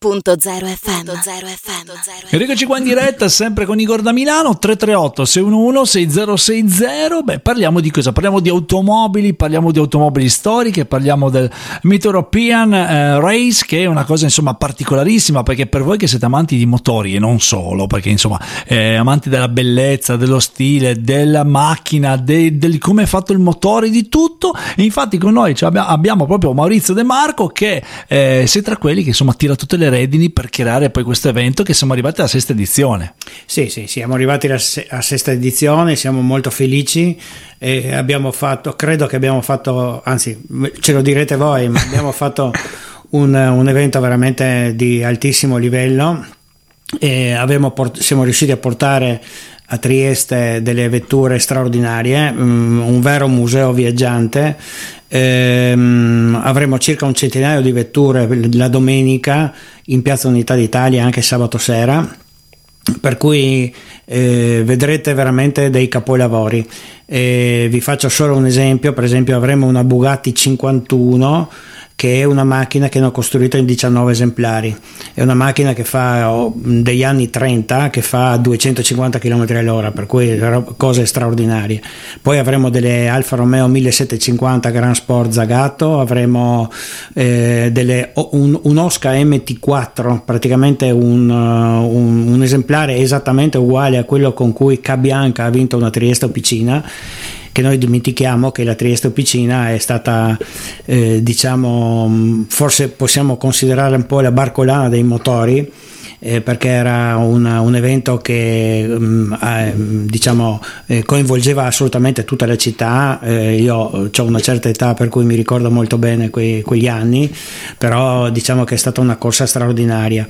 FM. Eccoci qua in diretta, sempre con Igor da Milano, 338 611 6060. Beh, parliamo di cosa? Parliamo di automobili, parliamo di automobili storiche, parliamo del Mid European eh, Race, che è una cosa insomma particolarissima, perché per voi che siete amanti di motori e non solo, perché insomma eh, amanti della bellezza, dello stile, della macchina, de, del come è fatto il motore, di tutto. E infatti con noi cioè, abbiamo proprio Maurizio De Marco che eh, sei tra quelli che insomma tira tutte le redini per creare poi questo evento che siamo arrivati alla sesta edizione. Sì, sì, siamo arrivati alla, sesta edizione, siamo molto felici e abbiamo fatto, credo che abbiamo fatto, anzi ce lo direte voi, ma abbiamo fatto un, un evento veramente di altissimo livello e port- siamo riusciti a portare a Trieste delle vetture straordinarie, um, un vero museo viaggiante. Ehm, avremo circa un centinaio di vetture la domenica in Piazza Unità d'Italia anche sabato sera per cui eh, vedrete veramente dei capolavori. Eh, vi faccio solo un esempio, per esempio avremo una Bugatti 51 che è una macchina che ho costruito in 19 esemplari. È una macchina che fa oh, degli anni 30, che fa 250 km all'ora, per cui cose straordinarie. Poi avremo delle Alfa Romeo 1750 Grand Sport Zagato, avremo eh, delle, un, un, Oscar MT4, praticamente un, uh, un, un esemplare esattamente uguale a quello con cui K Bianca ha vinto una Trieste Opicina che noi dimentichiamo che la Trieste Opicina è stata, eh, diciamo, forse possiamo considerare un po' la barcolana dei motori eh, perché era una, un evento che mm, eh, diciamo, eh, coinvolgeva assolutamente tutta la città. Eh, io ho una certa età per cui mi ricordo molto bene que, quegli anni, però diciamo che è stata una corsa straordinaria.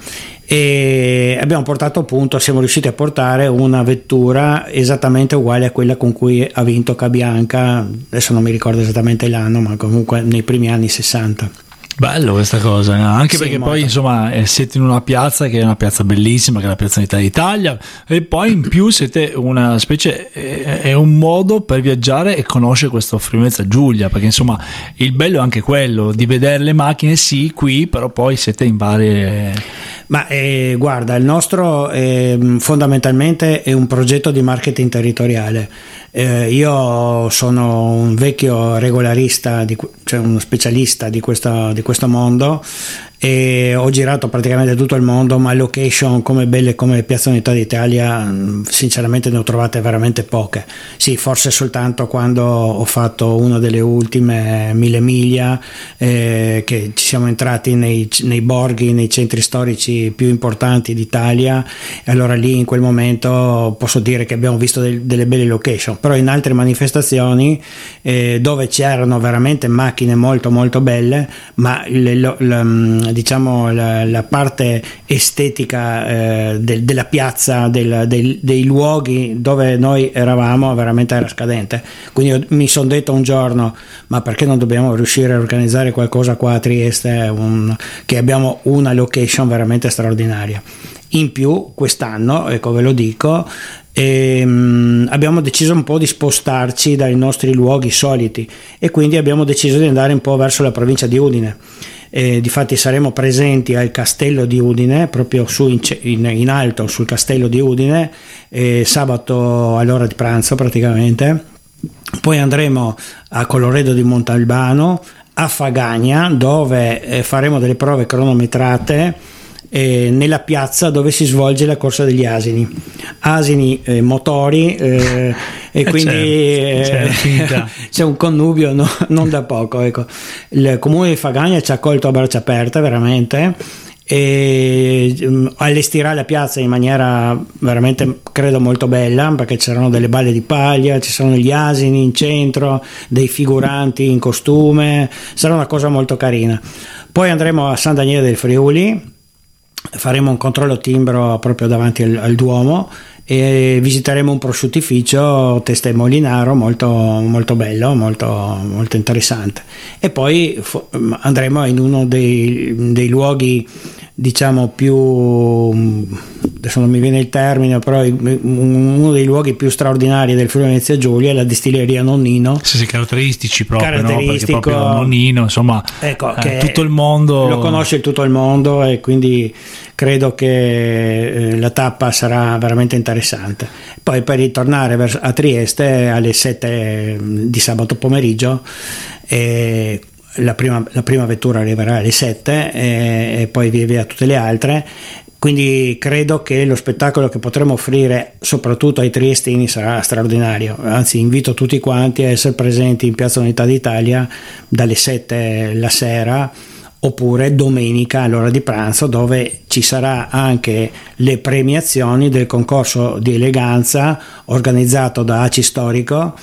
E abbiamo portato a punto, siamo riusciti a portare una vettura esattamente uguale a quella con cui ha vinto Cabianca, adesso non mi ricordo esattamente l'anno, ma comunque nei primi anni 60. Bello questa cosa, eh? anche sì, perché molto. poi insomma eh, siete in una piazza che è una piazza bellissima, che è la piazza d'Italia e poi in più siete una specie, è, è un modo per viaggiare e conoscere questo Friuli Giulia, perché insomma il bello è anche quello di vedere le macchine sì qui, però poi siete in varie... Ma eh, guarda, il nostro eh, fondamentalmente è un progetto di marketing territoriale. Eh, io sono un vecchio regolarista, di, cioè uno specialista di, questa, di questo mondo e ho girato praticamente tutto il mondo, ma location come belle come Piazza Unità d'Italia mm, sinceramente ne ho trovate veramente poche. Sì, forse soltanto quando ho fatto una delle ultime mille miglia eh, che ci siamo entrati nei, nei, borghi, nei centri storici più importanti d'Italia allora lì in quel momento posso dire che abbiamo visto del, delle belle location, però in altre manifestazioni eh, dove c'erano veramente macchine molto molto belle, ma le, le, le mm, diciamo, la, la parte estetica eh, del, della piazza, del, del, dei luoghi dove noi eravamo veramente era scadente. Quindi mi sono detto un giorno, ma perché non dobbiamo riuscire a organizzare qualcosa qua a Trieste, un, che abbiamo una location veramente straordinaria. In più, quest'anno, ecco ve lo dico, ehm, abbiamo deciso un po' di spostarci dai nostri luoghi soliti e quindi abbiamo deciso di andare un po' verso la provincia di Udine eh, difatti saremo presenti al castello di Udine, proprio su in, in, in alto sul castello di Udine, eh, sabato all'ora di pranzo praticamente. Poi andremo a Coloredo di Montalbano, a Fagagna, dove eh, faremo delle prove cronometrate eh, nella piazza dove si svolge la corsa degli asini. Asini eh, motori eh, e eh, quindi certo, eh, c'è un connubio no, non da poco. Ecco. Il comune di Fagagna ci ha accolto a braccia aperte veramente e um, allestirà la piazza in maniera veramente credo molto bella perché c'erano delle balle di paglia, ci sono gli asini in centro, dei figuranti in costume, sarà una cosa molto carina. Poi andremo a San Daniele del Friuli faremo un controllo timbro proprio davanti al, al Duomo e visiteremo un prosciuttificio Teste Molinaro molto, molto bello, molto, molto interessante. E poi andremo in uno dei, dei luoghi diciamo più adesso non mi viene il termine, però uno dei luoghi più straordinari del Friuli Venezia Giulia è la distilleria Nonnino. Sì, sì caratteristici proprio, caratteristico, no? proprio Nonnino, insomma, ecco, eh, tutto il mondo lo conosce tutto il mondo e quindi credo che eh, la tappa sarà veramente interessante. Poi per ritornare a Trieste alle 7 di sabato pomeriggio eh, la prima, la prima, vettura arriverà alle 7 e, e poi via via tutte le altre quindi credo che lo spettacolo che potremo offrire soprattutto ai triestini sarà straordinario, anzi invito tutti quanti a essere presenti in Piazza Unità d'Italia dalle 7 la sera oppure domenica all'ora di pranzo dove ci sarà anche le premiazioni del concorso di eleganza organizzato da ACI Storico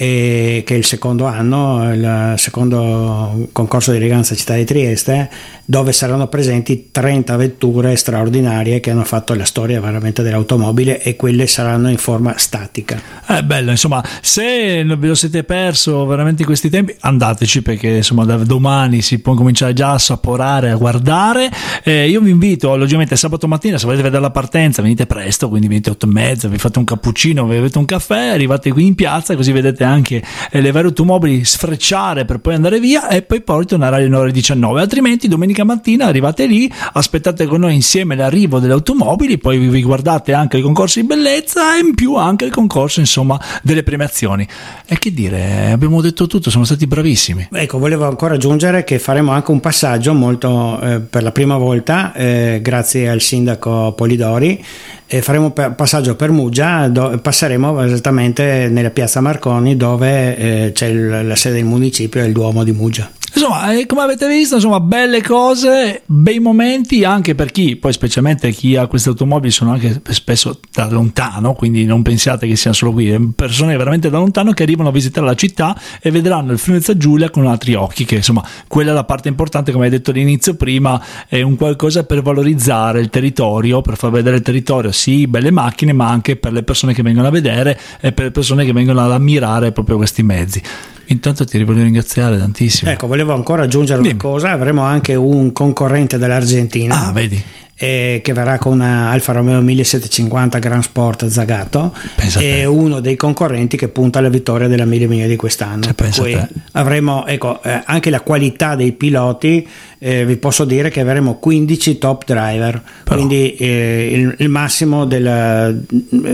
e che è il secondo anno, il secondo concorso di eleganza città di Trieste, dove saranno presenti 30 vetture straordinarie che hanno fatto la storia veramente dell'automobile e quelle saranno in forma statica. È bello, insomma, se ve lo siete perso veramente in questi tempi, andateci perché insomma da domani si può cominciare già a assaporare, a guardare. Eh, io vi invito, logicamente sabato mattina, se volete vedere la partenza, venite presto, quindi venite 8 e mezza, vi fate un cappuccino, vi bevete un caffè, arrivate qui in piazza così vedete anche eh, le varie automobili sfrecciare per poi andare via e poi poi tornare alle ore 19 altrimenti domenica mattina arrivate lì aspettate con noi insieme l'arrivo delle automobili poi vi guardate anche i concorsi di bellezza e in più anche il concorso insomma delle premiazioni. E che dire abbiamo detto tutto siamo stati bravissimi. Ecco volevo ancora aggiungere che faremo anche un passaggio molto eh, per la prima volta eh, grazie al sindaco Polidori e faremo passaggio per Muggia, passeremo esattamente nella piazza Marconi dove eh, c'è la sede del municipio e il Duomo di Muggia. Insomma, eh, come avete visto, insomma, belle cose, bei momenti anche per chi, poi specialmente chi ha queste automobili sono anche spesso da lontano, quindi non pensiate che siano solo qui, persone veramente da lontano che arrivano a visitare la città e vedranno il Friuli Giulia con altri occhi, che insomma, quella è la parte importante, come hai detto all'inizio prima, è un qualcosa per valorizzare il territorio, per far vedere il territorio, sì, belle macchine, ma anche per le persone che vengono a vedere e per le persone che vengono ad ammirare proprio questi mezzi. Intanto ti voglio ringraziare tantissimo. Ecco, volevo ancora aggiungere Dimmi. una cosa, avremo anche un concorrente dell'Argentina. Ah, vedi eh, che verrà con una Alfa Romeo 1750 Grand Sport Zagato è uno dei concorrenti che punta alla vittoria della Mille Miglia di quest'anno cioè, per cui avremo ecco, eh, anche la qualità dei piloti eh, vi posso dire che avremo 15 top driver Però. quindi eh, il, il, massimo del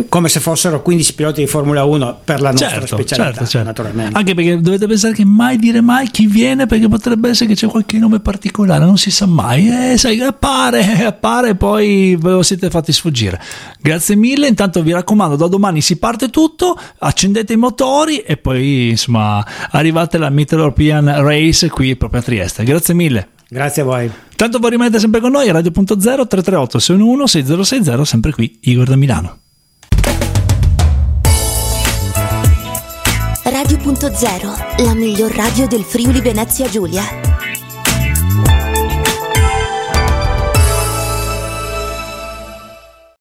come se fossero 15 piloti di Formula 1 per la nostra certo, specialità certo, certo. naturalmente anche perché dovete pensare che mai dire mai chi viene perché potrebbe essere che c'è qualche nome particolare non si sa mai eh, sai, appare, appare e poi ve lo siete fatti sfuggire. Grazie mille, intanto vi raccomando, da domani si parte tutto, accendete i motori e poi insomma arrivate alla Mid European Race qui proprio a Trieste. Grazie mille. Grazie a voi. Tanto voi rimanete sempre con noi, Radio.0 338 611 6060, sempre qui, Igor da Milano. Radio.0, la miglior radio del Friuli Venezia Giulia.